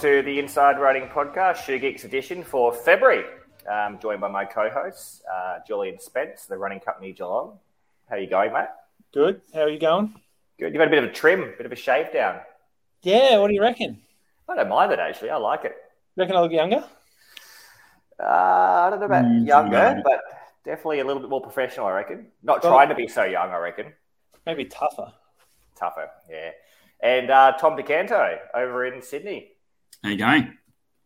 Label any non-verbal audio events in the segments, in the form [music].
to the Inside Running Podcast, Shoe Geeks edition for February. Um, joined by my co-hosts, uh, Julian Spence, the running company Geelong. How are you going, mate? Good. How are you going? Good. You've had a bit of a trim, a bit of a shave down. Yeah. What do you reckon? I don't mind it actually. I like it. Reckon I look younger? Uh, I don't know about Mm, younger, right. but definitely a little bit more professional. I reckon. Not Well- trying to be so young. I reckon. Maybe tougher. Tougher. Yeah. And uh, Tom Do Canto over in Sydney. How you going?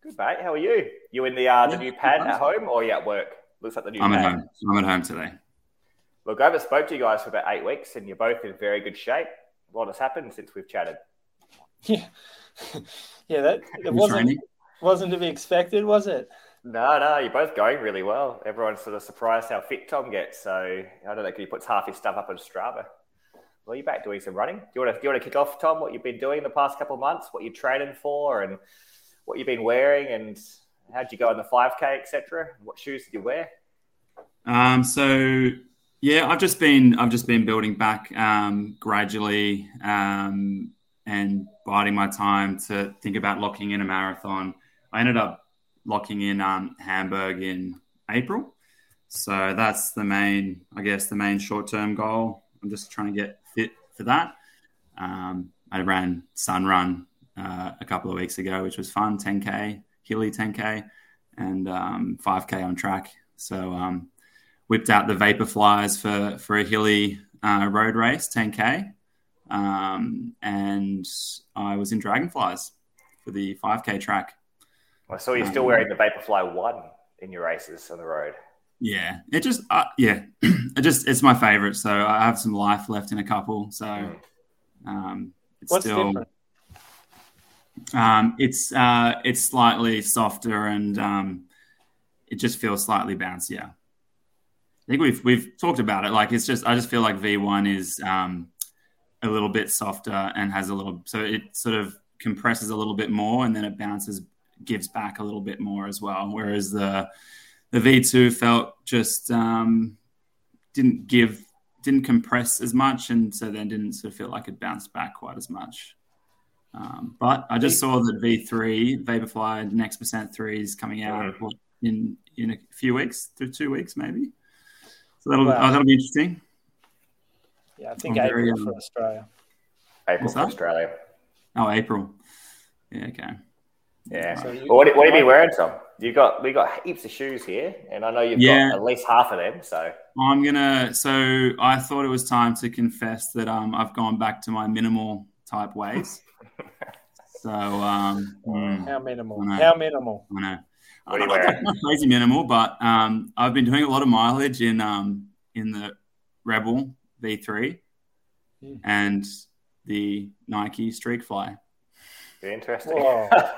Good mate. How are you? You in the uh, the Yeah, new pad at home or you at work? Looks like the new pad. I'm pad. at home. I'm at home today. Look, I haven't spoke to you guys for about eight weeks, and you're both in very good shape. What has happened since we've chatted? [laughs] Yeah. yeah. That it wasn't training? wasn't to be expected, was it? No, no, you're both going really well. Everyone's sort of surprised how fit Tom gets. So I don't know if he puts half his stuff up on Strava. Well, you're back doing some running. Do you want to do you want to kick off, Tom? What you've been doing the past couple of months? What you're training for, and what you've been wearing, and how'd you go in the 5K, etc. What shoes did you wear? Um, so yeah, I've just been I've just been building back um, gradually um, and biding my time to think about locking in a marathon. I ended up locking in um, Hamburg in April, so that's the main I guess the main short term goal. I'm just trying to get fit for that. Um, I ran Sun Run uh, a couple of weeks ago, which was fun, 10k, hilly 10k, and um, 5k on track. So um, whipped out the vapor flies for for a hilly uh, road race, 10k, um, and I was in dragonflies for the 5k track. I saw you still wearing the Vaporfly One in your races on the road. Yeah, it just uh, yeah, [clears throat] it just it's my favorite. So I have some life left in a couple. So um, it's What's still different? um, it's uh, it's slightly softer and um, it just feels slightly bouncier. I think we've we've talked about it. Like it's just I just feel like V one is um, a little bit softer and has a little so it sort of compresses a little bit more and then it bounces gives back a little bit more as well. Whereas the the V two felt just um, didn't give didn't compress as much and so then didn't sort of feel like it bounced back quite as much. Um, but I just saw that V3 Vaporfly next percent three is coming out Mhm. in in a few weeks, through two weeks maybe. So that'll Wow. oh, that'll be interesting. Yeah, I think I'm very, April um, for Australia. April What's for? Australia. Oh, April. Yeah, okay. Yeah. So you- well, what, what have you been wearing, Tom? You got we got heaps of shoes here, and I know you've Yeah. got at least half of them. So I'm gonna. So I thought it was time to confess that um, I've gone back to my minimal type ways. [laughs] so um, mm, How minimal? I know. How minimal? I know. What are you Not- wearing? Not crazy minimal, but um, I've been doing a lot of mileage in um, in the Rebel V3 Hmm. and the Nike Streak Fly. Very interesting. Whoa, [laughs]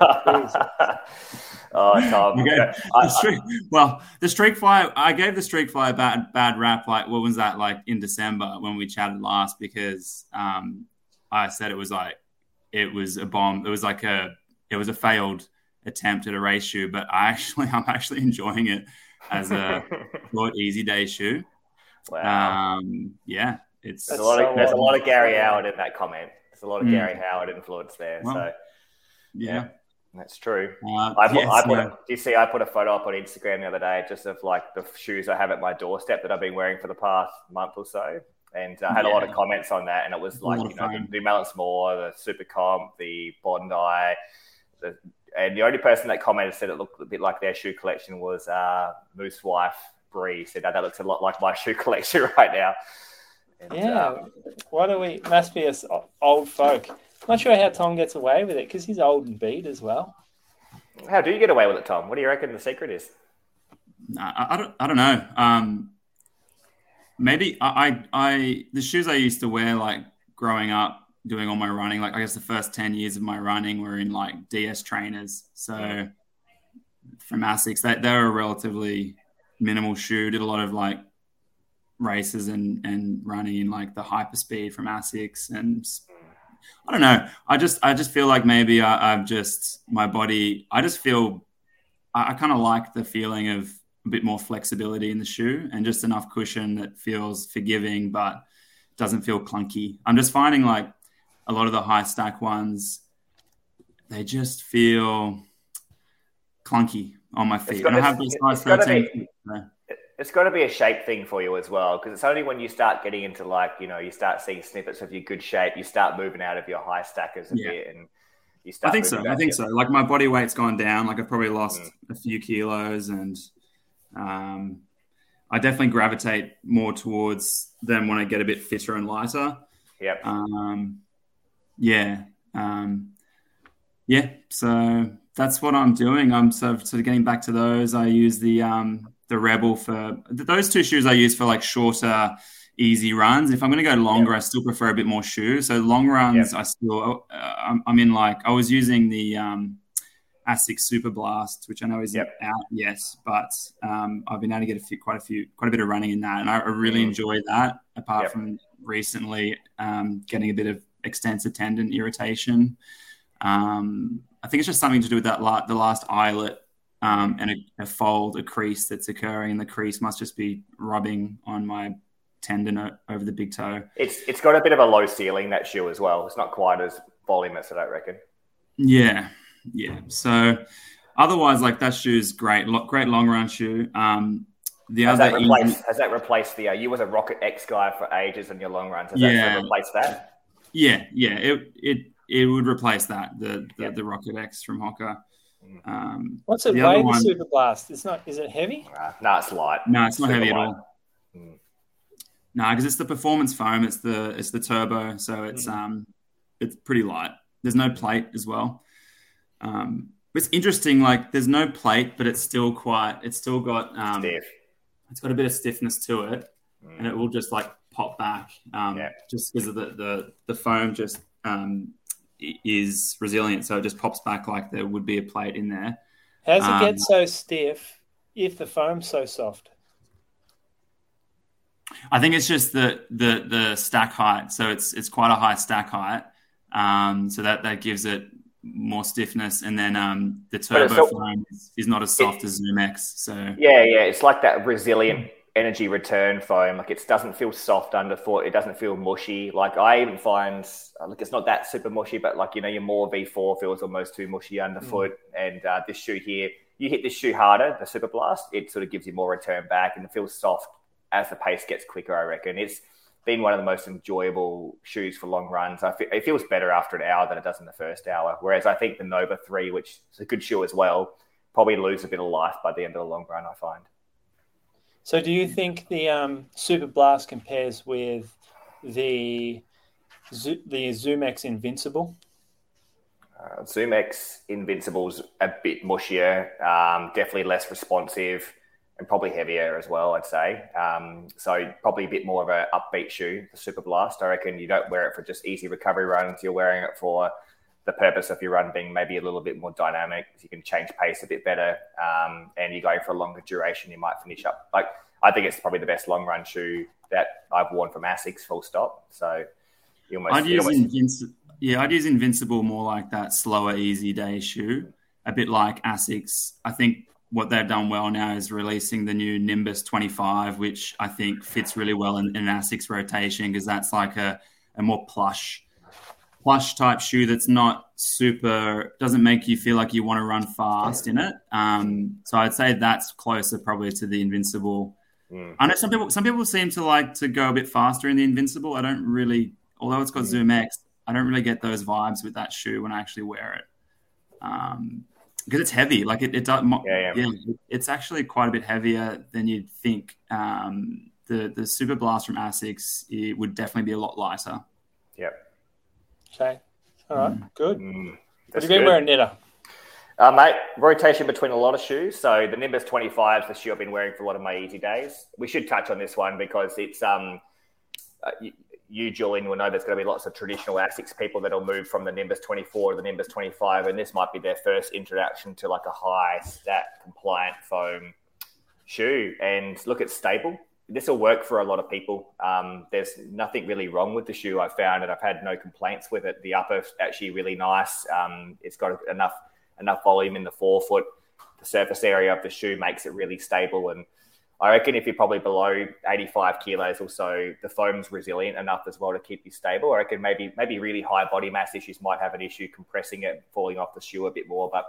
oh, Tom. Okay. I- [laughs] I- streak, well, the Streak Fly, I gave the Streak Fly a bad bad rap. Like, what was that like in December when we chatted last? Because um, I said it was like it was a bomb. It was like a it was a failed attempt at a race shoe, but I actually [laughs] I'm actually enjoying it as a short, easy day shoe. wow. Um, yeah, it's there's a That's lot of so there's a lot of. Gary Howard in that comment. There's a lot of Hmm. Gary Howard influence there. Well, so yeah. that's true. Uh, I put, yes, I put yeah. do you see? I put a photo up on Instagram the other day, just of like the shoes I have at my doorstep that I've been wearing for the past month or so, and I had a lot of comments on that. And it was like you know the, fun. the Balance More, the Super Comp, the Bondi, the, and the only person that commented said it looked a bit like their shoe collection was uh, Moose Wife Bree. Said "No, that looks a lot like my [laughs] shoe collection right now. And, Yeah. um, Why do we? Must be us old folk. Not sure how Tom gets away with it because he's old and beat as well. how do you get away with it, Tom? What do you reckon the secret is? Nah, I, I don't. I don't know. Um, maybe I, I, I, the shoes I used to wear, like growing up, doing all my running. Like I guess the first ten years of my running were in like DS trainers. So from Asics, they they were a relatively minimal shoe. Did a lot of like races and and running in like the hyper speed from Asics and I don't know. I just I just feel like maybe I, I've just my body. I just feel I, I kind of like the feeling of a bit more flexibility in the shoe and just enough cushion that feels forgiving but doesn't feel clunky. I'm just finding like a lot of the high stack ones, they just feel clunky on my feet. Gotta, I have those size 13 it's got to be a shape thing for you as well because it's only when you start getting into like you know you start seeing snippets of your good shape you start moving out of your high stackers a yeah. bit and you start i think so i think so. Like my body weight's gone down like i've probably lost mm. a few kilos and um, i definitely gravitate more towards them when i get a bit fitter and lighter. Yep. Um, yeah um, yeah so that's what i'm doing. I'm sort of, sort of getting back to those. I use the um, the Rebel for those two shoes I use for like shorter, easy runs. If I'm going to go longer, I still prefer a bit more shoe. So long runs, I still uh, I'm, I'm, in like I was using the um, Asics Super Blast, which I know is yep. out, yes, but um, I've been able to get a few, quite a few, quite a bit of running in that, and I, I really mm. enjoy that. Apart yep. from recently um, getting a bit of extensive tendon irritation. Um, I think it's just something to do with that la- the last eyelet um, and a, a, fold, a crease that's occurring, and the crease must just be rubbing on my tendon over the big toe. It's it's got a bit of a low ceiling that shoe as well. It's not quite as voluminous, I don't reckon. Yeah, yeah. So otherwise, like that shoe's great, great long run shoe. Um, the has other that replaced, easy... has that replaced the? Uh, you was a Rocket X guy for ages in your long runs. Has yeah. that replaced that? Yeah, yeah. It it it would replace that the the, yep. the Rocket X from Hoka. Um, What's it weigh? The Super Blast. It's not. Is it heavy? No, it's light. No, it's not Super heavy light. at all. Mm. No, because it's the performance foam. It's the it's the turbo, so it's mm. um it's pretty light. There's no plate as well. Um, it's interesting. Like there's no plate, but it's still quite. It's still got um, Stiff. It's got a bit of stiffness to it, mm. and it will just like pop back. Um, yeah. just because of the, the the foam just um is resilient, so it just pops back like there would be a plate in there. How does it um, get so stiff if the foam's so soft? I think it's just the the the stack height. So it's it's quite a high stack height. Um, so that that gives it more stiffness, and then um, the turbo still, foam is, is, not as soft it, as Zoom X. So yeah, yeah, it's like that resilient energy return foam. Like it doesn't feel soft underfoot. It doesn't feel mushy. Like I even find like it's not that super mushy, but like you know your more V4 feels almost too mushy underfoot. Mm. And uh, this shoe here, you hit this shoe harder, the Super Blast, it sort of gives you more return back, and it feels soft as the pace gets quicker. I reckon it's been one of the most enjoyable shoes for long runs. I feel, it feels better after an hour than it does in the first hour. Whereas I think the Nova Three, which is a good shoe as well, probably lose a bit of life by the end of the long run. I find. So, do you think the um, Super Blast compares with the the ZoomX Invincible? Uh, ZoomX Invincible's a bit mushier, um, definitely less responsive, and probably heavier as well. I'd say. Um, so probably a bit more of an upbeat shoe, the Super Blast. I reckon you don't wear it for just easy recovery runs. You're wearing it for the purpose of your run being maybe a little bit more dynamic. You can change pace a bit better, um, and you're going for a longer duration. You might finish up like I think it's probably the best long run shoe that I've worn from Asics. Full stop. So you almost, I'd use almost... Invinci- yeah, I'd use Invincible more like that slower, easy day shoe, a bit like Asics. I think what they've done well now is releasing the new Nimbus 25, which I think fits really well in, in an Asics rotation because that's like a, a more plush plush type shoe that's not super doesn't make you feel like you want to run fast in it. Um, so I'd say that's closer probably to the Invincible. Mm. I know some people some people seem to like to go a bit faster in the Invincible. I don't really, although it's got mm. Zoom X, I don't really get those vibes with that shoe when I actually wear it. Um, because it's heavy. Like it, it does. Yeah, yeah. yeah, it's actually quite a bit heavier than you'd think. Um, the the Super Blast from Asics it would definitely be a lot lighter. Yep. Okay. All right. Mm. Good. Mm, have you been wearing, Netta? Uh, mate, rotation between a lot of shoes. So the Nimbus 25 is the shoe I've been wearing for a lot of my easy days. We should touch on this one because it's um, uh, you, you, Julian, will know there's going to be lots of traditional Asics people that'll move from the Nimbus 24 to the Nimbus 25, and this might be their first introduction to like a high stat compliant foam shoe, and look, it's stable. This will work for a lot of people. Um, there's nothing really wrong with the shoe. I found, and I've had no complaints with it. The upper actually really nice. Um, it's got enough enough volume in the forefoot. The surface area of the shoe makes it really stable and I reckon if you're probably below 85 kilos or so, the foam's resilient enough as well to keep you stable. I reckon maybe maybe really high body mass issues might have an issue compressing it, falling off the shoe a bit more. But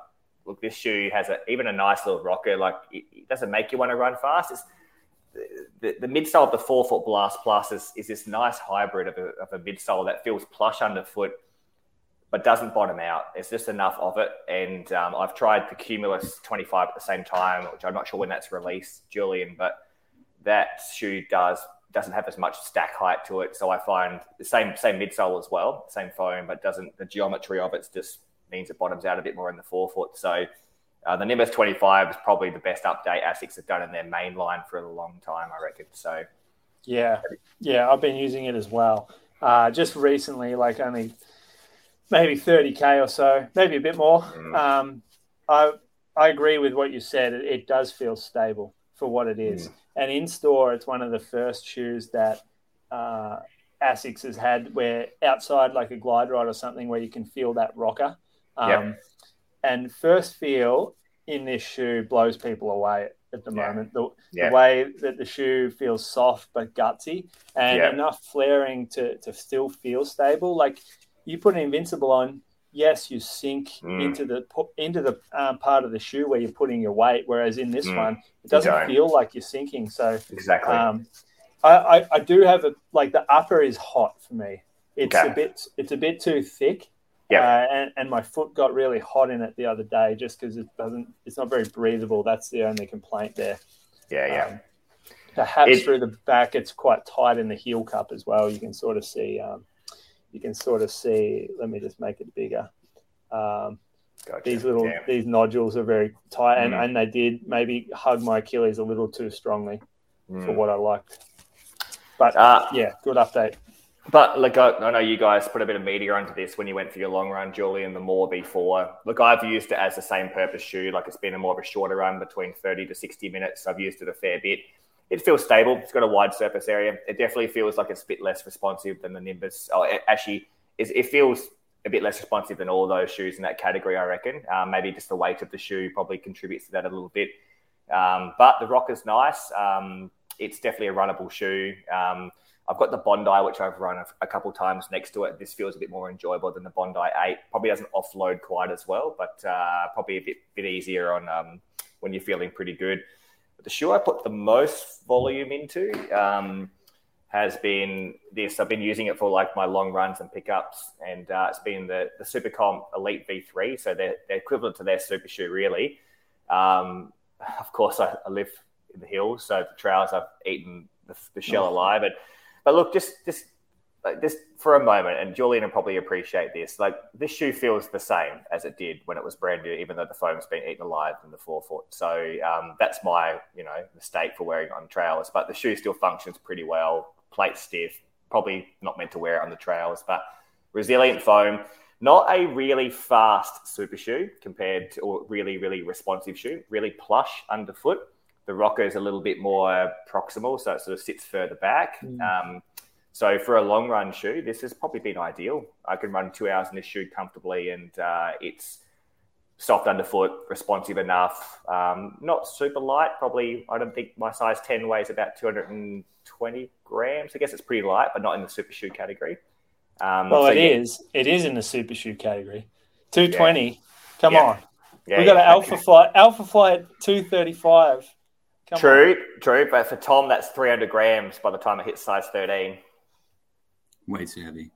look, this shoe has a, even a nice little rocker. Like it, it doesn't make you want to run fast. It's, the, the midsole of the FF Blast Plus is, is this nice hybrid of a, of a midsole that feels plush underfoot but doesn't bottom out. It's just enough of it. And um, I've tried the Cumulus 25 at the same time, which I'm not sure when that's released, Julian, but that shoe does doesn't have as much stack height to it. So I find the same same midsole as well, same foam, but doesn't the geometry of it just means it bottoms out a bit more in the forefoot. So uh, the Nimbus 25 is probably the best update Asics have done in their main line for a long time, I reckon. So yeah, yeah, I've been using it as well. Uh, just recently, like only maybe 30k or so, maybe a bit more. Mm. Um, I I agree with what you said. It, it does feel stable for what it is. Mm. And in store, it's one of the first shoes that uh, Asics has had where outside, like a glide ride or something, where you can feel that rocker. Um, yep. And first feel in this shoe blows people away at the yeah. moment. The, yeah. the, way that the shoe feels soft but gutsy and yeah. enough flaring to, to still feel stable. Like you put an invincible on, yes, you sink mm. into the into the um, part of the shoe where you're putting your weight. Whereas in this mm. one, it doesn't feel like you're sinking. So exactly. Um, I, I, I, do have a like the upper is hot for me. It's okay. a bit it's a bit too thick. Yeah, uh, and, and my foot got really hot in it the other day just because it doesn't. It's not very breathable. That's the only complaint there. Yeah, yeah. Um, perhaps it, through the back, it's quite tight in the heel cup as well. You can sort of see um, you can sort of see. Let me just make it bigger. Um, gotcha. These little yeah. these nodules are very tight, and, mm. and they did maybe hug my Achilles a little too strongly mm. for what I liked. But uh, yeah, good update. But look, I, know you guys put a bit of media onto this when you went for your long run, Julian, the More V4. Look, I've used it as the same purpose shoe. Like it's been a more of a shorter run between 30 to 60 minutes. I've used it a fair bit it feels stable. It's got a wide surface area. It definitely feels like it's a bit less responsive than the Nimbus. Oh, it actually, it feels a bit less responsive than all those shoes in that category, I reckon. Um, maybe just the weight of the shoe probably contributes to that a little bit. Um, but the rock is nice. Um, it's definitely a runnable shoe. Um, I've got the Bondi, which I've run a, a, couple times next to it. This feels a bit more enjoyable than the Bondi 8. Probably doesn't offload quite as well, but uh, probably a bit, bit easier on um, when you're feeling pretty good. But the shoe I put the most volume into um, has been this. I've been using it for like my long runs and pickups, and uh, it's been the the Supercomp Elite V3. So they're, they're equivalent to their super shoe, really. Um, of course, I, I, live in the hills, so the trails I've eaten the, the shell alive. But but look, just just like just for a moment, and Julian will probably appreciate this. Like this shoe feels the same as it did when it was brand new, even though the foam's been eaten alive in the forefoot. So um, that's my you know mistake for wearing it on trails. But the shoe still functions pretty well. Plate stiff, probably not meant to wear it on the trails, but resilient foam. Not a really fast super shoe compared to, or really really responsive shoe. Really plush underfoot. The rocker is a little bit more proximal, so it sort of sits further back. Mm. Um, so for a long run shoe, this has probably been ideal. I can run two hours in this shoe comfortably, and uh, it's soft underfoot, responsive enough. Um, not super light. Probably, I don't think my size ten weighs about two hundred and twenty grams. I guess it's pretty light, but not in the super shoe category. Um, well, so it yeah. is. It is in the super shoe category. Two twenty. Yeah. Come yeah. on. we got an Alpha Fly. Alpha Fly two thirty five. True, on. true. But for Tom, that's 300 grams by the time it hits size 13. Way too heavy.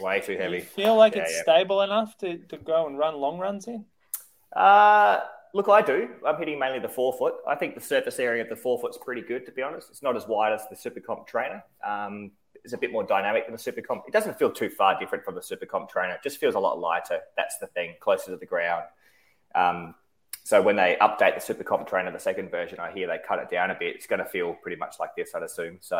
Way too heavy. feel like yeah, it's yeah. stable enough to, to go and run long runs in? Uh, look, I do. I'm hitting mainly the forefoot. I think the surface area of the forefoot's pretty good, to be honest. It's not as wide as the Supercomp trainer. Um, it's a bit more dynamic than the Supercomp. It doesn't feel too far different from the Supercomp trainer. It just feels a lot lighter. That's the thing, closer to the ground. Um, so when they update the Supercomp trainer, the second version, I hear they cut it down a bit. It's going to feel pretty much like this, I'd assume. So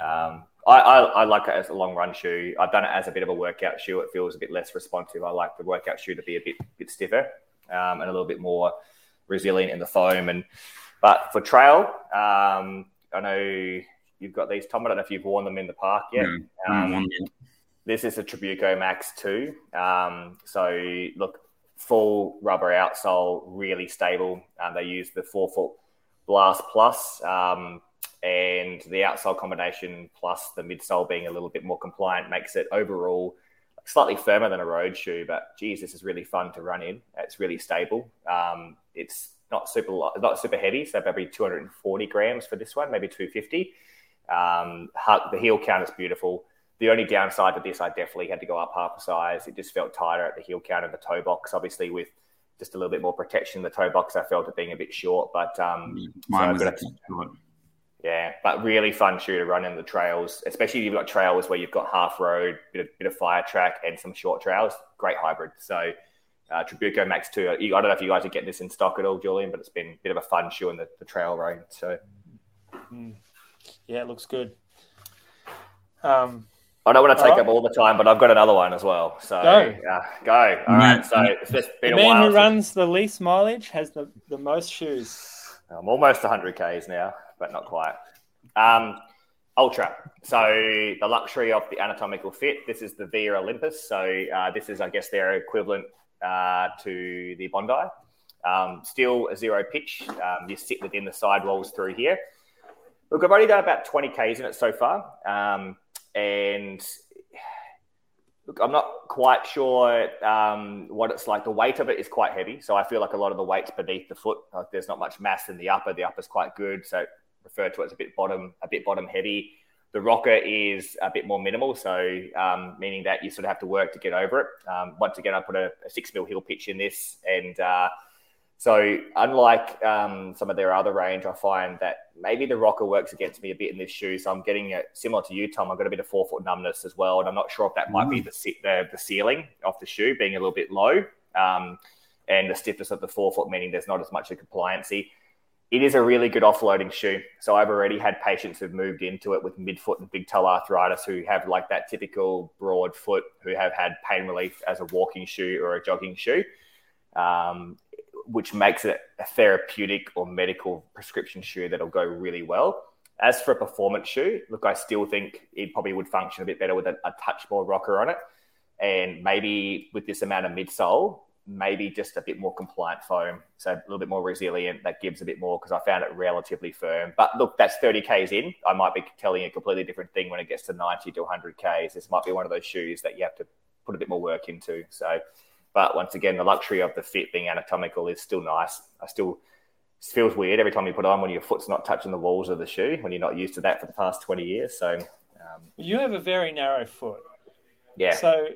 um, I, I, I, like it as a long run shoe. I've done it as a bit of a workout shoe. It feels a bit less responsive. I like the workout shoe to be a bit bit stiffer um, and a little bit more resilient in the foam. And But for trail, um, I know you've got these. Tom, I don't know if you've worn them in the park yet. No, um, this is a Trabuco Max 2. Um, so, look, full rubber outsole, really stable. Um, they use the FF Blast Plus, um, and the outsole combination plus the midsole being a little bit more compliant makes it overall slightly firmer than a road shoe. But geez, this is really fun to run in. It's really stable. Um, it's not super not super heavy, so maybe 240 grams for this one, maybe 250. Um, the heel count is beautiful. The only downside to this, I definitely had to go up half a size. It just felt tighter at the heel count and the toe box. Obviously, with just a little bit more protection in the toe box, I felt it being a bit short. But um, mine so was short. Yeah, but really fun shoe to run in the trails, especially if you've got trails where you've got half road, bit of, bit of fire track, and some short trails. Great hybrid. So uh, Trabuco Max 2. I don't know if you guys are getting this in stock at all, Julian, but it's been a bit of a fun shoe in the, the trail range. So, mm. yeah, it looks good. Um, I don't want to take up all the time, but I've got another one as well. So go. Uh, go. All right. So it's just been the a man who runs the least mileage has the, the most shoes. I'm almost 100 Ks now, but not quite. Um, Altra. So the luxury of the anatomical fit. This is the Via Olympus. So uh, this is, I guess, their equivalent uh, to the Bondi. Um, still a zero pitch. Um, you sit within the sidewalls through here. Look, I've only done about 20 Ks in it so far. Um, and look, I'm not quite sure um, what it's like. The weight of it is quite heavy, so I feel like a lot of the weight's beneath the foot. Like there's not much mass in the upper. The upper's quite good, so referred to it as a bit bottom, a bit bottom heavy. The rocker is a bit more minimal, so um, meaning that you sort of have to work to get over it. Um, once again, I put a, a, six mil heel pitch in this, and uh, so, unlike um, some of their other range, I find that maybe the rocker works against me a bit in this shoe. So, I'm getting it similar to you, Tom. I've got a bit of forefoot numbness as well. And I'm not sure if that might mm. be the, the, the, ceiling of the shoe being a little bit low um, and the stiffness of the forefoot, meaning there's not as much of compliancy. It is a really good offloading shoe. So, I've already had patients who've moved into it with midfoot and big toe arthritis who have like that typical broad foot, who have had pain relief as a walking shoe or a jogging shoe. Um, which makes it a therapeutic or medical prescription shoe that'll go really well. As for a performance shoe, look, I still think it probably would function a bit better with a, a touch more rocker on it. And maybe with this amount of midsole, maybe just a bit more compliant foam. So a little bit more resilient. That gives a bit more because I found it relatively firm. But look, that's 30 Ks in. I might be telling a completely different thing when it gets to 90 to 100 Ks. This might be one of those shoes that you have to put a bit more work into. So but once again, the luxury of the fit being anatomical is still nice. I still feels weird every time you put it on when your foot's not touching the walls of the shoe when you're not used to that for the past 20 years. So um, you have a very narrow foot. Yeah. So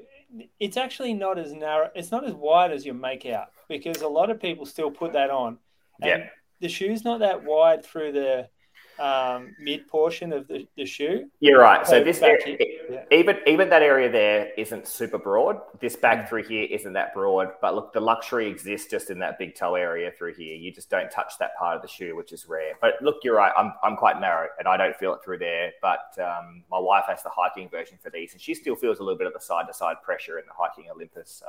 it's actually not as narrow. It's not as wide as you make out because a lot of people still put that on. yeah. The shoe's not that wide through the um, mid portion of the, the shoe. You're right. So this area, yeah. even even that area there isn't super broad. This back mm. through here isn't that broad. But look, the luxury exists just in that big toe area through here. You just don't touch that part of the shoe, which is rare. But look, you're right. I'm I'm quite narrow and I don't feel it through there. But um, my wife has the hiking version for these, and she still feels a little bit of the side to side pressure in the hiking Olympus. So.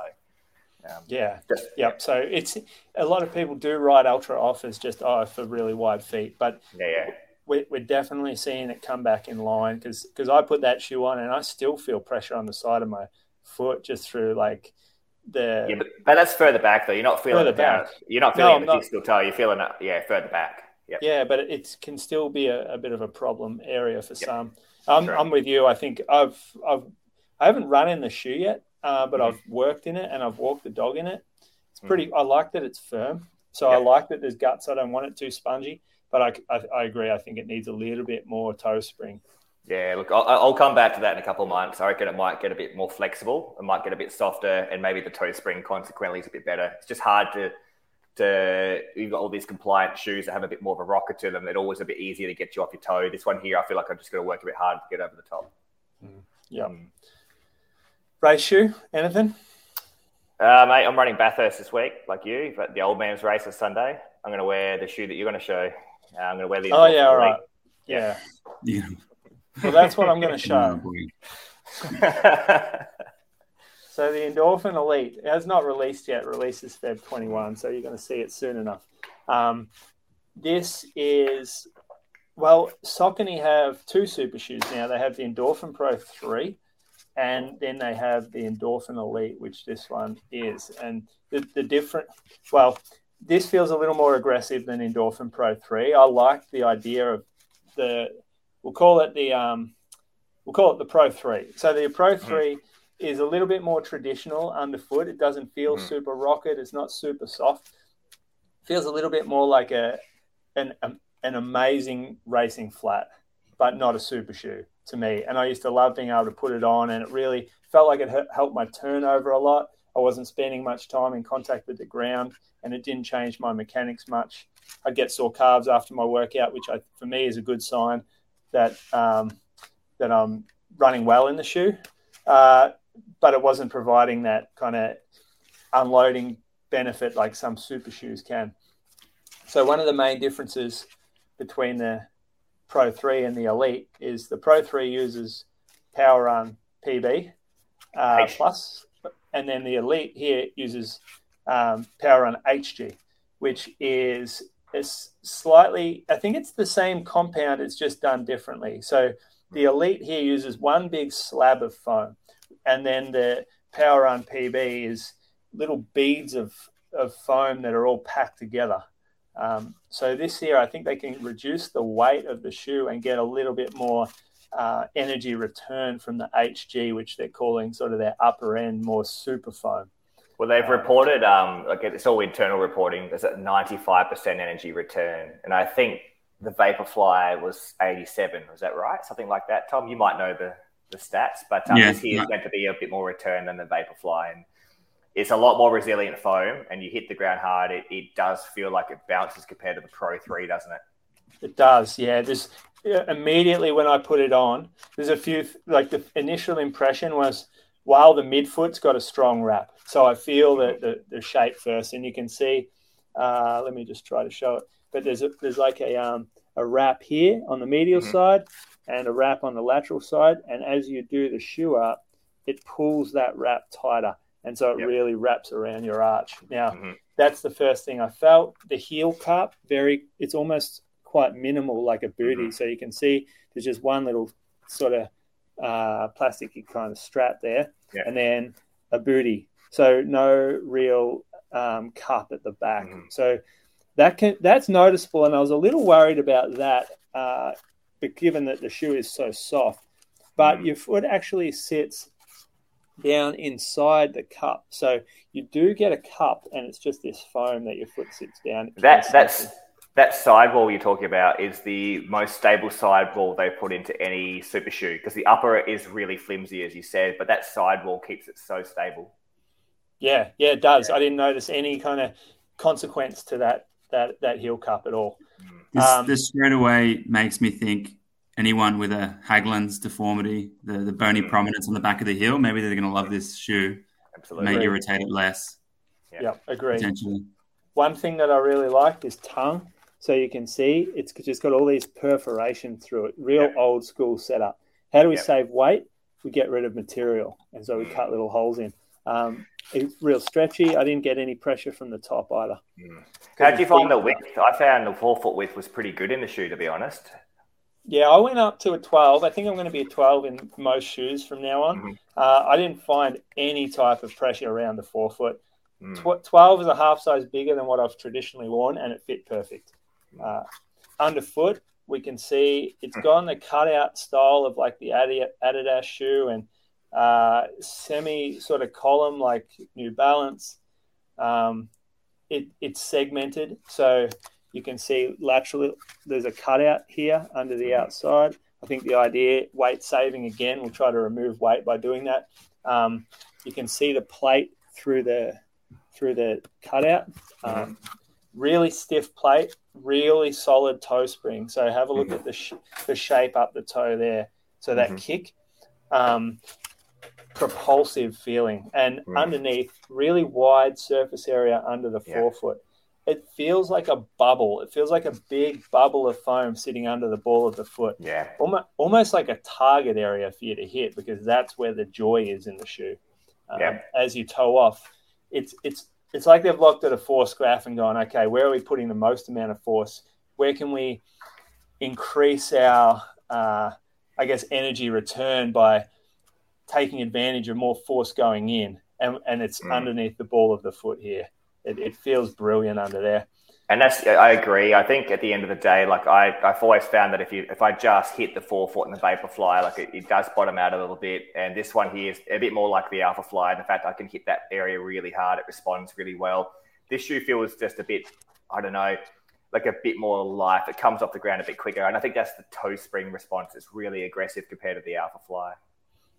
Um, yeah. Just, yep. So it's a lot of people do ride Altra off as just oh for really wide feet, but yeah, yeah we're, we're definitely seeing it come back in line because because I put that shoe on and I still feel pressure on the side of my foot just through like the. Yeah, but, but that's further back though. You're not feeling it down. You're not feeling no, the distal toe. You're feeling it, yeah, further back. Yep. Yeah, but it can still be a, a, bit of a problem area for yep. some. I'm, I'm with you. I think I've I've I haven't run in the shoe yet, uh, but mm-hmm. I've worked in it and I've walked the dog in it. It's pretty. Mm-hmm. I like that it's firm. So yep. I like that there's guts. I don't want it too spongy but I, I, I, agree. I think it needs a little bit more toe spring. Yeah, look, I'll, I'll, come back to that in a couple of months. I reckon it might get a bit more flexible. It might get a bit softer, and maybe the toe spring consequently is a bit better. It's just hard to to you've got all these compliant shoes that have a bit more of a rocker to them. They're always a bit easier to get you off your toe. This one here, I feel like I'm just going to work a bit hard to get over the top. Mm. Yeah. Um, race shoe, anything? Uh, mate, I'm running Bathurst this week, like you, but the old man's race is Sunday. I'm going to wear the shoe that you're going to show. Uh, I'm going to wear the. Oh yeah, all right. Yeah. Yeah. [laughs] Well, that's what I'm going to show. so the Endorphin Elite it has not released yet. Releases Feb 21, so you're going to see it soon enough. Um, this is well, Saucony have two super shoes now. They have the Endorphin Pro 3 and then they have the Endorphin Elite, which this one is. And the, the different, well, this feels a little more aggressive than Endorphin Pro 3. I like the idea of the, we'll call it the, um, we'll call it the Pro 3. So the Pro mm-hmm. 3 is a little bit more traditional underfoot. It doesn't feel mm-hmm. super rocket. It's not super soft. It feels a little bit more like a, an, an amazing racing flat, but not a super shoe to me. And I used to love being able to put it on, and it really felt like it helped my turnover a lot. I wasn't spending much time in contact with the ground, and it didn't change my mechanics much. I'd get sore calves after my workout, which I, for me is a good sign that um, that I'm running well in the shoe. Uh, but it wasn't providing that kind of unloading benefit like some super shoes can. So one of the main differences between the Pro 3 and the Elite is the Pro 3 uses PWRRUN PB uh, plus, and then the Elite here uses um, on HG, which is is slightly, I think it's the same compound, it's just done differently. So the Elite here uses one big slab of foam, and then the PWRRUN PB is little beads of, of foam that are all packed together. Um, so this year, I think they can reduce the weight of the shoe and get a little bit more uh, energy return from the HG, which they're calling sort of their upper end, more super foam. Well, they've reported, um, like it's all internal reporting, there's a 95% energy return. And I think the Vaporfly was 87. Was that right? Something like that. Tom, you might know the, the stats, but um, yeah, this year is meant to be a bit more return than the Vaporfly. And it's a lot more resilient foam, and you hit the ground hard. It, it does feel like it bounces compared to the Pro Three, doesn't it? It does, yeah. There's [laughs] immediately when I put it on, there's a few like the initial impression was while the midfoot's got a strong wrap, so I feel the, the, the shape first, and you can see. Uh, let me just try to show it. But there's a, there's like a um, a wrap here on the medial mm-hmm. side and a wrap on the lateral side, and as you do the shoe up, it pulls that wrap tighter and so it yep. really wraps around your arch. Now, mm-hmm. that's the first thing I felt. The heel cup, very, it's almost quite minimal, like a booty. Mm-hmm. So you can see there's just one little sort of uh, plasticky kind of strap there, yep. and then a booty. So no real um, cup at the back. Mm-hmm. So that can that's noticeable, and I was a little worried about that, uh, but given that the shoe is so soft. But mm-hmm. your foot actually sits down inside the cup. So you do get a cup, and it's just this foam that your foot sits down. That that's that sidewall you're talking about is the most stable sidewall they put into any super shoe because the upper is really flimsy, as you said, but that sidewall keeps it so stable. Yeah, yeah, it does. Yeah. I didn't notice any kind of consequence to that that that heel cup at all. This, um, this straight away makes me think anyone with a Haglund's deformity, the, the bony mm. prominence on the back of the heel, maybe they're going to love this shoe. Absolutely. May irritate it less. Yeah, yeah agree. Potentially. One thing that I really like is tongue. So you can see it's just got all these perforation through it. Real yep. old school setup. How do we yep. save weight? We get rid of material. And so we cut little holes in. Um, it's real stretchy. I didn't get any pressure from the top either. Mm. How did you find the width? I found the forefoot width was pretty good in the shoe, to be honest. Yeah, I went up to a 12. I think I'm going to be a 12 in most shoes from now on. Mm-hmm. Uh, I didn't find any type of pressure around the forefoot. Mm. 12 is a half size bigger than what I've traditionally worn, and it fit perfect. Uh, underfoot, we can see it's gone the cutout style of like the Adidas shoe and uh, semi sort of column like New Balance. Um, it, it's segmented. So you can see laterally there's a cutout here under the mm-hmm. outside. I think the idea, weight saving again, we'll try to remove weight by doing that. Um, you can see the plate through the through the cutout. Mm-hmm. Um, really stiff plate, really solid toe spring. So have a look mm-hmm. at the sh- the shape up the toe there. So that mm-hmm. kick, um, propulsive feeling, and mm-hmm. underneath, really wide surface area under the yeah. forefoot it feels like a bubble. It feels like a big bubble of foam sitting under the ball of the foot. Yeah. Almost, almost like a target area for you to hit because that's where the joy is in the shoe. Um, yeah. As you toe off, it's it's it's like they've looked at a force graph and gone, okay, where are we putting the most amount of force where can we increase our, uh, I guess, energy return by taking advantage of more force going in, and, and it's mm. underneath the ball of the foot here. It, it feels brilliant under there. And that's I agree. I think at the end of the day, like I, I've always found that if you if I just hit the forefoot and the Vaporfly, like it, it does bottom out a little bit. And this one here is a bit more like the Alpha Fly. And in fact, I can hit that area really hard. It responds really well. This shoe feels just a bit, I don't know, like a bit more life. It comes off the ground a bit quicker. And I think that's the toe spring response. It's really aggressive compared to the Alpha Fly.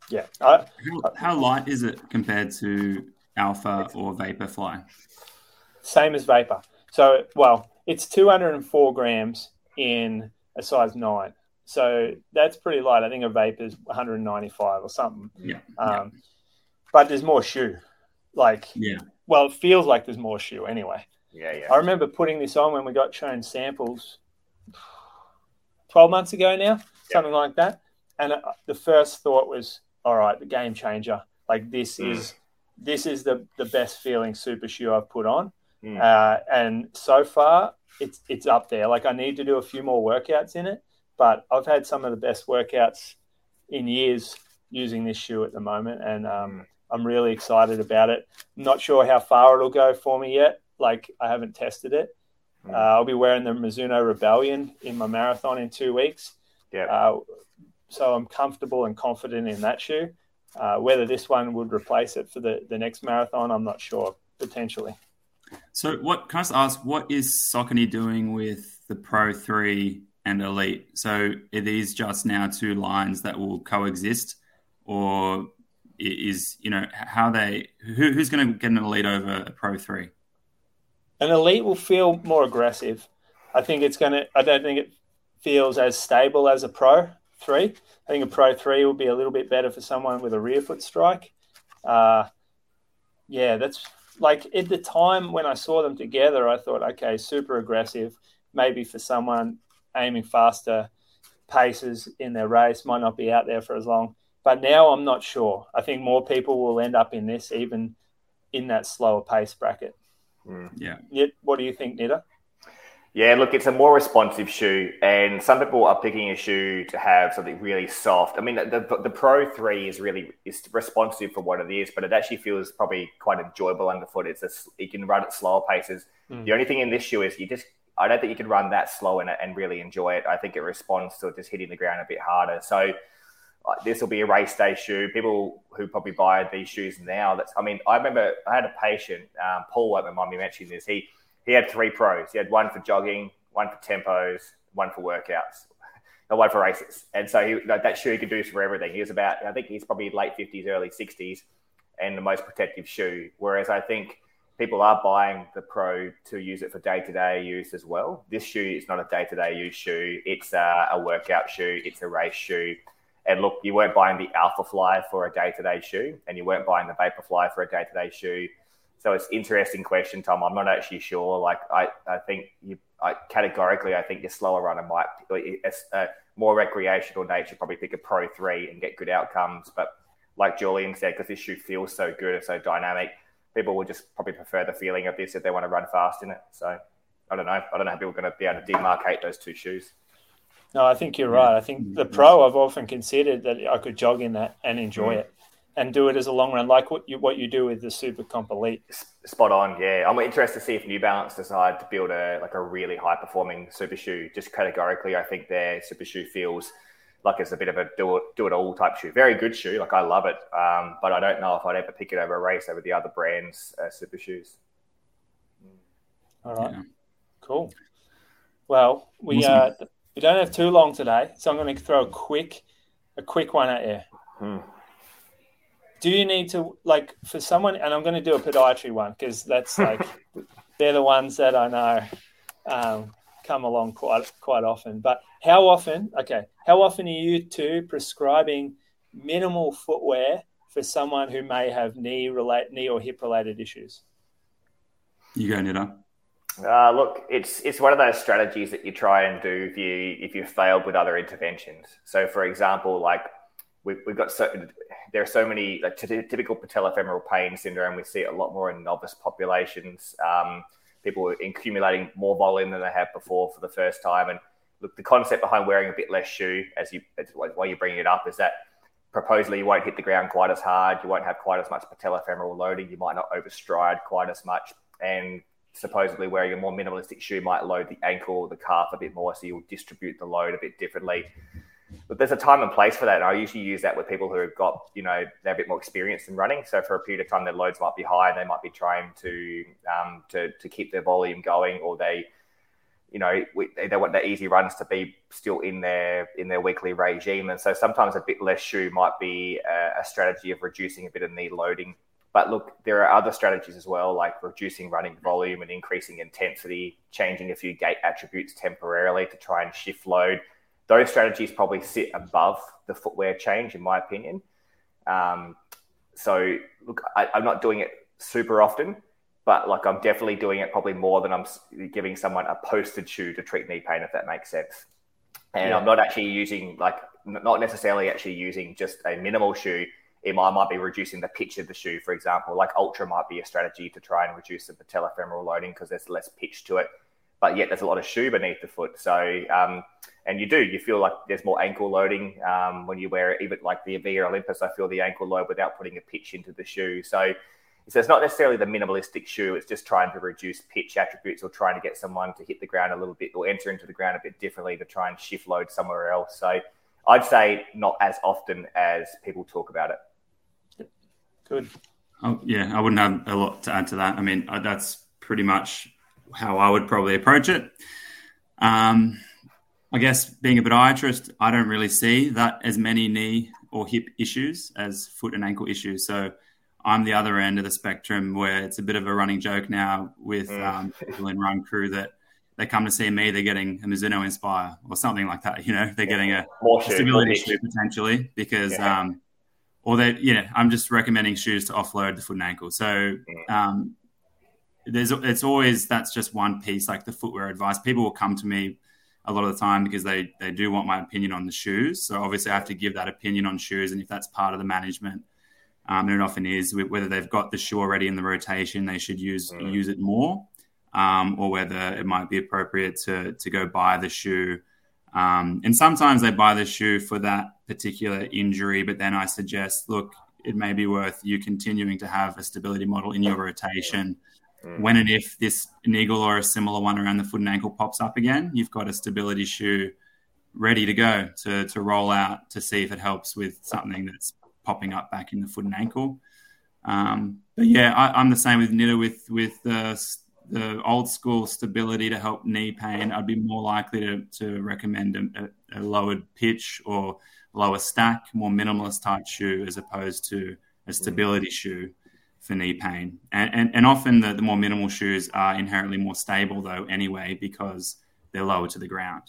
Yeah. how, uh, how light is it compared to Alpha or vapor fly? Same as Vapor. So, well, it's 204 grams in a size nine. So that's pretty light. I think a vape is 195 or something. Yeah. Um, yeah. But there's more shoe. Like, yeah. Well, it feels like there's more shoe anyway. Yeah, yeah. I remember putting this on when we got shown samples 12 months ago now, something like that. And uh, the first thought was, all right, the game changer. Like this mm. is this is the the best feeling super shoe I've put on. Mm. Uh, and so far, it's it's up there. Like I need to do a few more workouts in it, but I've had some of the best workouts in years using this shoe at the moment, and um, mm. I'm really excited about it. not sure how far it'll go for me yet. Like I haven't tested it. Mm. Uh, I'll be wearing the Mizuno Rebellion in my marathon in two weeks. Yeah. Uh, so I'm comfortable and confident in that shoe. Uh, whether this one would replace it for the, the next marathon, I'm not sure. Potentially. So, what can I just ask? What is Saucony doing with the Pro Three and Elite? So, are these just now two lines that will coexist, or is you know how they who, who's going to get an Elite over a Pro Three? An Elite will feel more aggressive. I think it's going to. I don't think it feels as stable as a Pro Three. I think a Pro Three will be a little bit better for someone with a rear foot strike. Uh, yeah, that's like at the time when I saw them together, I thought, okay, super aggressive. Maybe for someone aiming faster paces in their race, might not be out there for as long. But now I'm not sure. I think more people will end up in this, even in that slower pace bracket. Mm. Yeah. Yet, what do you think, Nita? Yeah, look, it's a more responsive shoe, and some people are picking a shoe to have something really soft. I mean, the, the Pro Three is really is responsive for what it is, but it actually feels probably quite enjoyable underfoot. It's a, you can run at slower paces. Mm. The only thing in this shoe is you just I don't think you can run that slow in it and really enjoy it. I think it responds to just hitting the ground a bit harder. So uh, this will be a race day shoe. People who probably buy these shoes now. That's I mean, I remember I had a patient, um, Paul won't remind me mentioning this. He he had three pros. He had one for jogging, one for tempos, one for workouts, [laughs] and one for races. And so he, like, that shoe he could do for everything. He was about, I think he's probably late 50s, early 60s, and the most protective shoe. Whereas I think people are buying the Pro to use it for day to day use as well. This shoe is not a day to day use shoe, it's a, a workout shoe, it's a race shoe. And look, you weren't buying the Alpha Fly for a day to day shoe, and you weren't buying the Vaporfly for a day to day shoe so it's interesting question, Tom. I'm not actually sure. Like I, I think you I, categorically, I think your slower runner might a more recreational nature probably pick a Pro Three and get good outcomes. But like Julian said, because this shoe feels so good and so dynamic, people will just probably prefer the feeling of this if they want to run fast in it. So I don't know. I don't know how people are going to be able to demarcate those two shoes. No, I think you're right. I think the Pro I've often considered that I could jog in that and enjoy mm. it and do it as a long run, like what you what you do with the Super Comp Elite. Spot on, yeah. I'm interested to see if New Balance decide to build a like a really high performing super shoe. Just categorically, I think their super shoe feels like it's a bit of a do it do it all type shoe. Very good shoe, like I love it, um, but I don't know if I'd ever pick it over a race over the other brands' uh, super shoes. All right, yeah. cool. Well, we uh, we don't have too long today, so I'm going to throw a quick a quick one at you. Hmm do you need to like for someone and i'm going to do a podiatry one because that's [laughs] like they're the ones that i know um, come along quite quite often but how often okay how often are you two prescribing minimal footwear for someone who may have knee relate knee or hip related issues you go Nita. Uh, look, it's it's one of those strategies that you try and do if you if you failed with other interventions. So, for example, like we've, we've got so there are so many like t- typical patellofemoral pain syndrome. We see it a lot more in novice populations. Um, people accumulating more volume than they have before for the first time. And look, the concept behind wearing a bit less shoe, as you why you're bringing it up, is that proposally you won't hit the ground quite as hard, you won't have quite as much patellofemoral loading, you might not overstride quite as much, and supposedly wearing a more minimalistic shoe might load the ankle the calf a bit more, so you'll distribute the load a bit differently. But there's a time and place for that. And I usually use that with people who have got, you know, they're a bit more experienced in running. So for a period of time, their loads might be high and they might be trying to um, to, to keep their volume going, or they, you know, they want their easy runs to be still in their in their weekly regime. And so sometimes a bit less shoe might be a, a strategy of reducing a bit of knee loading. But look, there are other strategies as well, like reducing running volume and increasing intensity, changing a few gait attributes temporarily to try and shift load those strategies probably sit above the footwear change, in my opinion. Um, so, look, I, am not doing it super often, but like I'm definitely doing it probably more than I'm giving someone a posted shoe to treat knee pain, if that makes sense. And yeah. I'm not actually using like not necessarily actually using just a minimal shoe. It might, might be reducing the pitch of the shoe, for example. Like Altra might be a strategy to try and reduce the patellofemoral loading because there's less pitch to it, but yet there's a lot of shoe beneath the foot. So um, and you do you feel like there's more ankle loading um, when you wear it even like the Avia Olympus I feel the ankle load without putting a pitch into the shoe. So so it's not necessarily the minimalistic shoe it's just trying to reduce pitch attributes or trying to get someone to hit the ground a little bit or enter into the ground a bit differently to try and shift load somewhere else. So I'd say not as often as people talk about it. Good. Oh, yeah I wouldn't have a lot to add to that. I mean uh, that's pretty much how I would probably approach it. Um, I guess being a podiatrist, I don't really see that as many knee or hip issues as foot and ankle issues. So I'm the other end of the spectrum where it's a bit of a running joke now with mm. um, people in run crew that they come to see me, they're getting a Mizuno Inspire or something like that. You know, they're getting a, a stability shoe potentially because, yeah. um, or they, you know, I'm just recommending shoes to offload the foot and ankle. So, mm. um, there's, it's always, that's just one piece, like the footwear advice. People will come to me a lot of the time because they they do want my opinion on the shoes. So obviously, I have to give that opinion on shoes, and if that's part of the management, um, and it often is, whether they've got the shoe already in the rotation, they should use mm. use it more, um, or whether it might be appropriate to to go buy the shoe. Um, and sometimes they buy the shoe for that particular injury, but then I suggest, look, it may be worth you continuing to have a stability model in your rotation Mm. When and if this eagle or a similar one around the foot and ankle pops up again, you've got a stability shoe ready to go to, to roll out to see if it helps with something that's popping up back in the foot and ankle. Um, but yeah, I, am the same with Nitter with with the, the old school stability to help knee pain. I'd be more likely to, to recommend a, a lowered pitch or lower stack, more minimalist type shoe as opposed to a stability shoe for knee pain. And, and, and often the, the more minimal shoes are inherently more stable, though, anyway, because they're lower to the ground.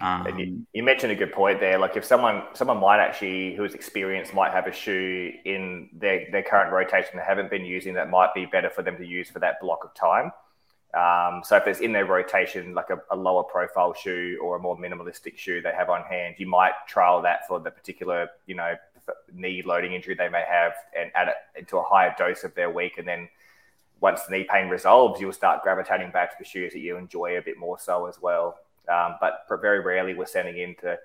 Um, you, you, mentioned a good point there. Like if someone someone might actually who's experienced might have a shoe in their, their current rotation they haven't been using that might be better for them to use for that block of time. Um, so if it's in their rotation, like a, a, lower profile shoe or a more minimalistic shoe they have on hand, you might trial that for the particular you know knee loading injury they may have and add it into a higher dose of their week. And then once the knee pain resolves, you'll start gravitating back to the shoes that you enjoy a bit more so as well. Um, but very rarely we're sending into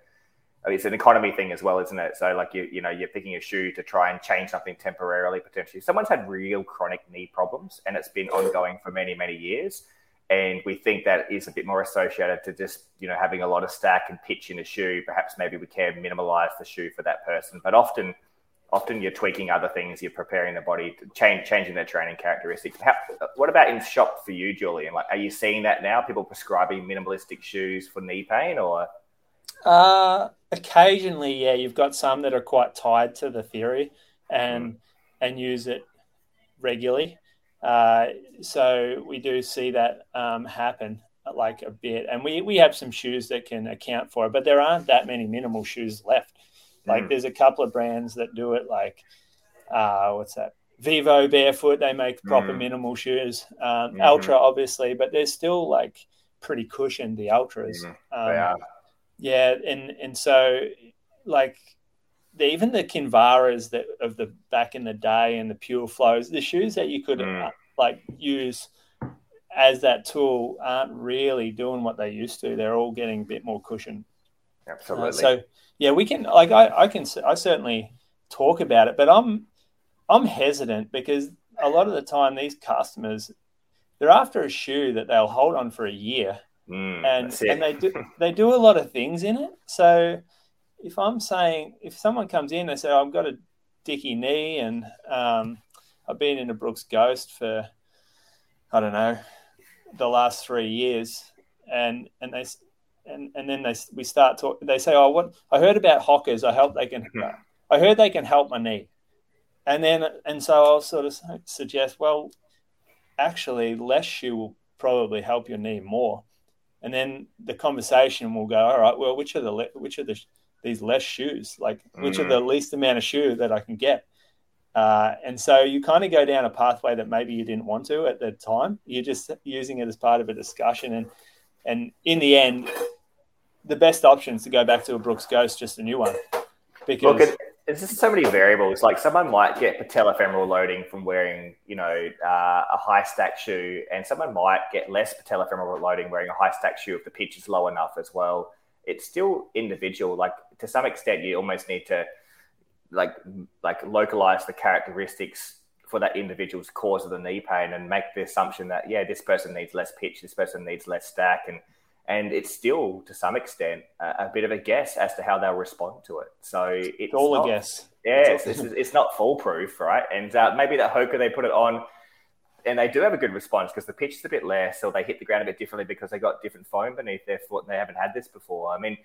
I mean, it's an economy thing as well, isn't it? So like you, you know, you're picking a shoe to try and change something temporarily, potentially. Someone's had real chronic knee problems and it's been ongoing for many, many years and we think that is a bit more associated to just you know having a lot of stack and pitch in a shoe. Perhaps maybe we can minimalize the shoe for that person. But often often you're tweaking other things you're preparing the body change changing their training characteristics. How, what about in shop for you julian? Like are you seeing that now people prescribing minimalistic shoes for knee pain or? Uh occasionally yeah you've got some that are quite tied to the theory and mm. and use it regularly uh, so we do see that um, happen like a bit, and we we have some shoes that can account for it, but there aren't that many minimal shoes left. Like mm. there's a couple of brands that do it, like uh, what's that? Vivo Barefoot. They make proper mm. minimal shoes. Um, mm-hmm. Altra, obviously, but they're still like pretty cushioned. The Altras. Mm. Um, yeah, and and so like the, even the Kinvaras that of the back in the day and the Pure Flows, the shoes that you could mm. uh, like use as that tool aren't really doing what they used to. They're all getting a bit more cushion. Absolutely. Uh, so yeah, we can like I, I can I certainly talk about it, but I'm I'm hesitant because a lot of the time these customers they're after a shoe that they'll hold on for a year, mm, and and they do [laughs] they do a lot of things in it. So if I'm saying if someone comes in and say oh, I've got a dicky knee and um, I've been in a Brooks Ghost for I don't know the last three years, and and they and and then they we start talking. They say, "Oh, what I heard about Hokas. I hope they can. I heard they can help my knee." And then and so I'll sort of suggest, well, actually, less shoe will probably help your knee more. And then the conversation will go, all right, well, which are the which are the these less shoes? Like, which mm. are the least amount of shoe that I can get? Uh, and so you kind of go down a pathway that maybe you didn't want to at the time. You're just using it as part of a discussion, and and in the end, the best option is to go back to a Brooks Ghost, just a new one. Because Look, it, it's just so many variables. Like someone might get patellofemoral loading from wearing, you know, uh, a high stack shoe, and someone might get less patellofemoral loading wearing a high stack shoe if the pitch is low enough as well. It's still individual. Like to some extent, you almost need to like like localize the characteristics for that individual's cause of the knee pain and make the assumption that yeah, this person needs less pitch, this person needs less stack, and and it's still to some extent a, a, bit of a guess as to how they'll respond to it. So it's, it's all not, a guess. Yeah, it's, it's, it's, not foolproof, right? And uh, maybe that Hoka they put it on, and they do have a good response because the pitch is a bit less, or they hit the ground a bit differently because they got different foam beneath their foot and they haven't had this before. I mean,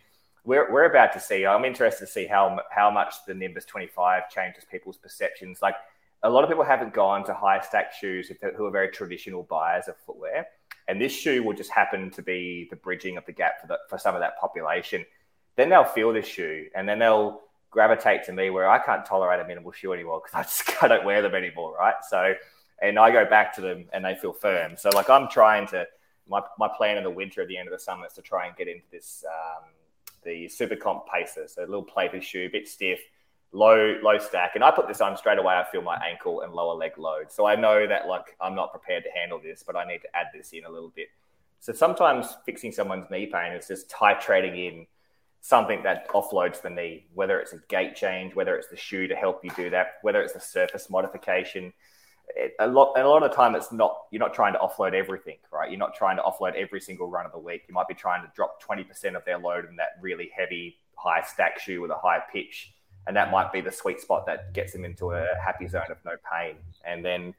we're, we're about to see. I'm interested to see how how much the Nimbus 25 changes people's perceptions. Like a lot of people haven't gone to high stack shoes if who are very traditional buyers of footwear and this shoe will just happen to be the bridging of the gap for, the, for some of that population. Then they'll feel this shoe and then they'll gravitate to me where I can't tolerate a minimal shoe anymore because [laughs] I just I don't wear them anymore, right? So, and I go back to them and they feel firm. So, like I'm trying to my, my plan in the winter at the end of the summer is to try and get into this um, the Super Comp Pacer, so a little plated shoe, a bit stiff, low low stack, and I put this on straight away. I feel my ankle and lower leg load, so I know that like I'm not prepared to handle this, but I need to add this in a little bit. So sometimes fixing someone's knee pain is just titrating in something that offloads the knee, whether it's a gait change, whether it's the shoe to help you do that, whether it's a surface modification. It, a lot, and a lot of the time, it's not. You're not trying to offload everything, right? You're not trying to offload every single run of the week. You might be trying to drop 20% of their load in that really heavy, high stack shoe with a high pitch and that might be the sweet spot that gets them into a happy zone of no pain. And then,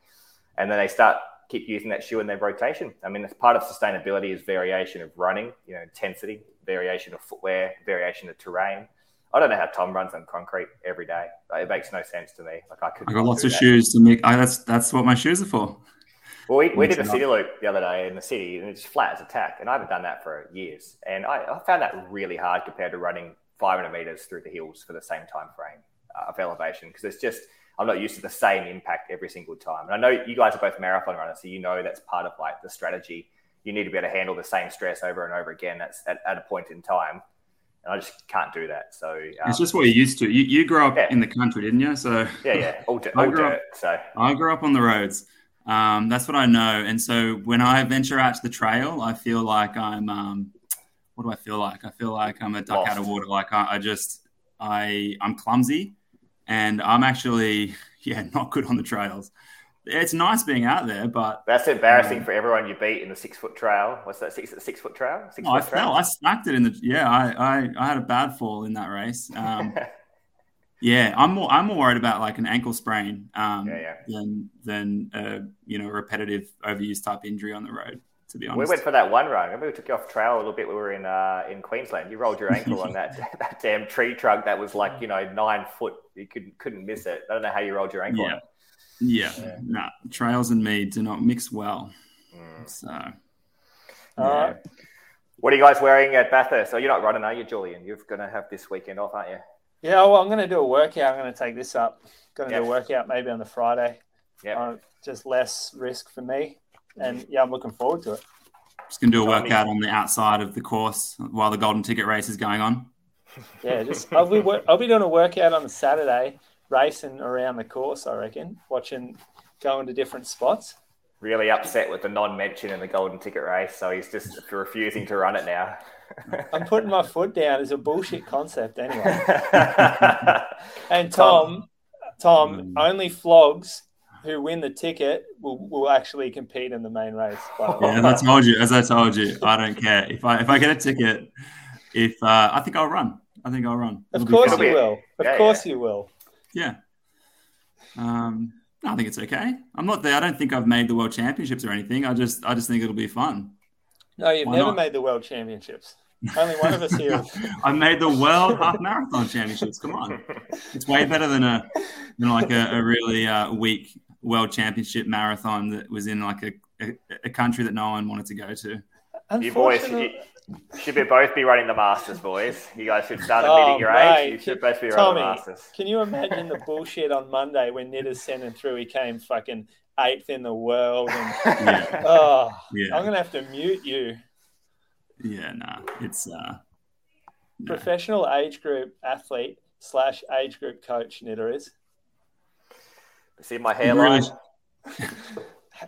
and then they start keep using that shoe in their rotation. I mean, it's part of sustainability is variation of running, you know, intensity, variation of footwear, variation of terrain. I don't know how Tom runs on concrete every day. it makes no sense to me. Like I could. I got lots of that. shoes to make. I, that's that's what my shoes are for. Well, we, we did a city loop the other day in the city, and it's flat as a tack, and I haven't done that for years, and I, I found that really hard compared to running 500 meters through the hills for the same time frame uh, of elevation because it's just I'm not used to the same impact every single time. And I know you guys are both marathon runners, so you know that's part of like the strategy. You need to be able to handle the same stress over and over again. That's at, at a point in time, and I just can't do that. So um, it's just what you're used to. You, you grew up yeah. in the country, didn't you? So yeah, yeah, all, di- [laughs] all dirt. Up, so I grew up on the roads. Um, that's what I know. And so when I venture out to the trail, I feel like I'm um, what do I feel like? I feel like I'm a duck Lost. out of water. Like I, I just I I'm clumsy, and I'm actually [laughs] yeah not good on the trails. It's nice being out there, but that's embarrassing um, for everyone you beat in the six foot trail. What's that six six foot trail? Six oh, foot I trail? fell. I smacked it in the yeah. I, I I had a bad fall in that race. Um, [laughs] yeah, I'm more I'm more worried about like an ankle sprain um, yeah, yeah. than than a you know repetitive overuse type injury on the road to be honest. We went for that one run. Remember we took you off trail a little bit. We were in uh, in Queensland. You rolled your ankle on that [laughs] that damn tree trunk that was like you know nine foot. You couldn't couldn't miss it. I don't know how you rolled your ankle. Yeah, yeah. yeah. Nah, trails and me do not mix well. Mm. So, yeah. What are you guys wearing at Bathurst? So you're not running, are you, Julian? You're going to have this weekend off, aren't you? Yeah, well, I'm going to do a workout. I'm going to take this up. Going to yep. do a workout maybe on the Friday. Yeah, uh, just less risk for me and yeah, I'm looking forward to it. Just gonna do a workout on the outside of the course while the golden ticket race is going on. Yeah, just I'll be I'll be doing a workout on the Saturday, racing around the course. I reckon, watching, going to different spots. really upset with the non-mention in the golden ticket race, so he's just refusing to run it now. [laughs] I'm putting my foot down. It's a bullshit concept anyway. [laughs] and Tom, Tom, mm. only flogs who win the ticket will, will actually compete in the main race. [laughs] yeah, as I told you, as I told you, I don't care if I if I get a ticket. If uh, I think I'll run, I think I'll run. It'll of course you will. Of yeah, course yeah. you will. Yeah. Um, I think it's okay. I'm not there. I don't think I've made the world championships or anything. I just I just think it'll be fun. No, you've Why never not? made the world championships. Only one of us here. [laughs] I made the world half marathon championships. Come on, it's way better than a than like a, a really uh, weak world championship marathon that was in like a, a, a country that no one wanted to go to. You boys you should be both be running the Masters, boys. You guys should start admitting oh, your mate. age. You should both be Tommy, running the Masters. Can you imagine the bullshit on Monday when Nitter's sending through? He came fucking eighth in the world. And, [laughs] yeah. Oh, yeah. I'm gonna have to mute you. Yeah, nah, it's uh, professional age group athlete slash age group coach. Nitta is. See my hairline. [laughs]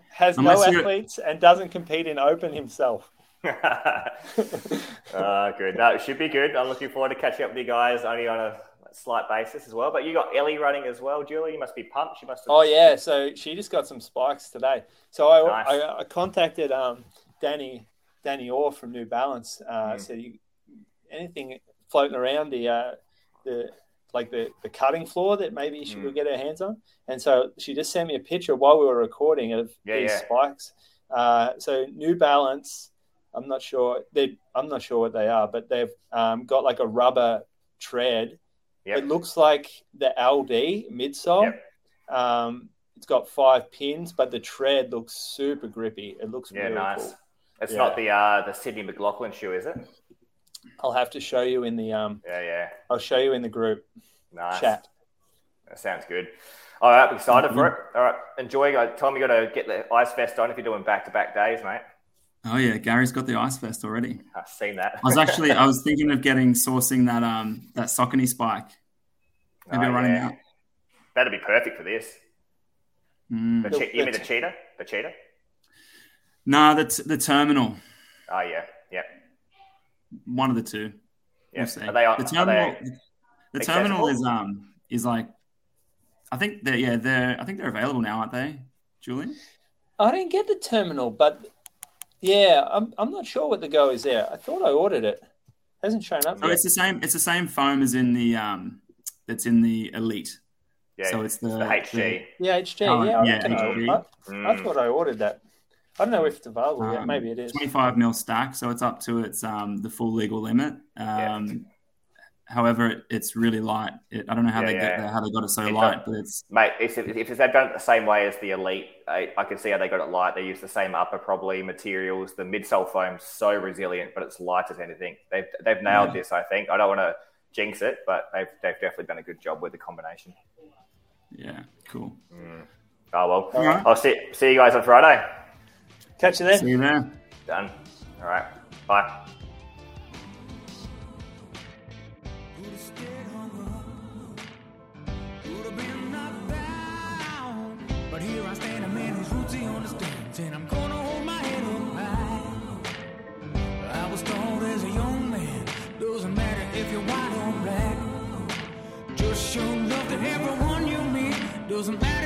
Has Unless no athletes and doesn't compete in open himself. Uh, [laughs] good. No, it should be good. I'm looking forward to catching up with you guys only on a slight basis as well. But you got Ellie running as well, Julie. You must be pumped. She must. Have... Oh yeah, so she just got some spikes today. So I nice. I, I, contacted um, Danny Danny Orr from New Balance. Uh, mm. Said you, anything floating around the uh, the like the, the cutting floor that maybe she mm. could get her hands on. And so she just sent me a picture while we were recording of yeah, these yeah. spikes. Uh, so New Balance, I'm not sure they I'm not sure what they are, but they've um, got like a rubber tread. Yep. It looks like the LD midsole. Yep. Um, it's got five pins, but the tread looks super grippy. It looks yeah, really nice. Cool. It's yeah. not the uh, the Sydney McLaughlin shoe, is it? I'll have to show you in the um. Yeah, yeah. I'll show you in the group nice. chat. That sounds good. All right, I'm excited mm-hmm. for it. All right, enjoy. Tom, you got to get the ice vest on if you're doing back to back days, mate. Oh yeah, Gary's got the ice vest already. I've seen that. I was actually I was thinking of getting sourcing that um that Saucony spike. Maybe oh, running yeah. That'd be perfect for this. Mm. The che- you mean the cheetah? The cheetah? No, the t- the terminal. Oh yeah, yeah. One of the two. Yeah. We'll are they on, the terminal, the terminal is um is like I think they're yeah they're I think they're available now, aren't they, Julian? I didn't get the terminal, but yeah, I'm I'm not sure what the go is there. I thought I ordered it. Hasn't shown up. So yet. it's the same. It's the same foam as in the um that's in the elite. Yeah, so it's the, the HG. The, yeah, HG. Oh, yeah, yeah, HG. I, mm. I, thought I ordered that. I don't know if it's available um, yet. Maybe it is. 25 mil stack, so it's up to its um the full legal limit. Um, yeah. However, it's really light. It, I don't know how yeah, they yeah. get how they got it so it's light, a, but it's mate. If, if, they've done it the same way as the elite, I, I, can see how they got it light. They use the same upper probably materials. The midsole foam's so resilient, but it's light as anything. They've they've nailed yeah. this. I think. I don't want to jinx it, but they've they've definitely done a good job with the combination. Yeah, cool. Mm. Oh well, right. I'll see see you guys on Friday. Catch you there. See you there. Done. All right. Bye. Doesn't matter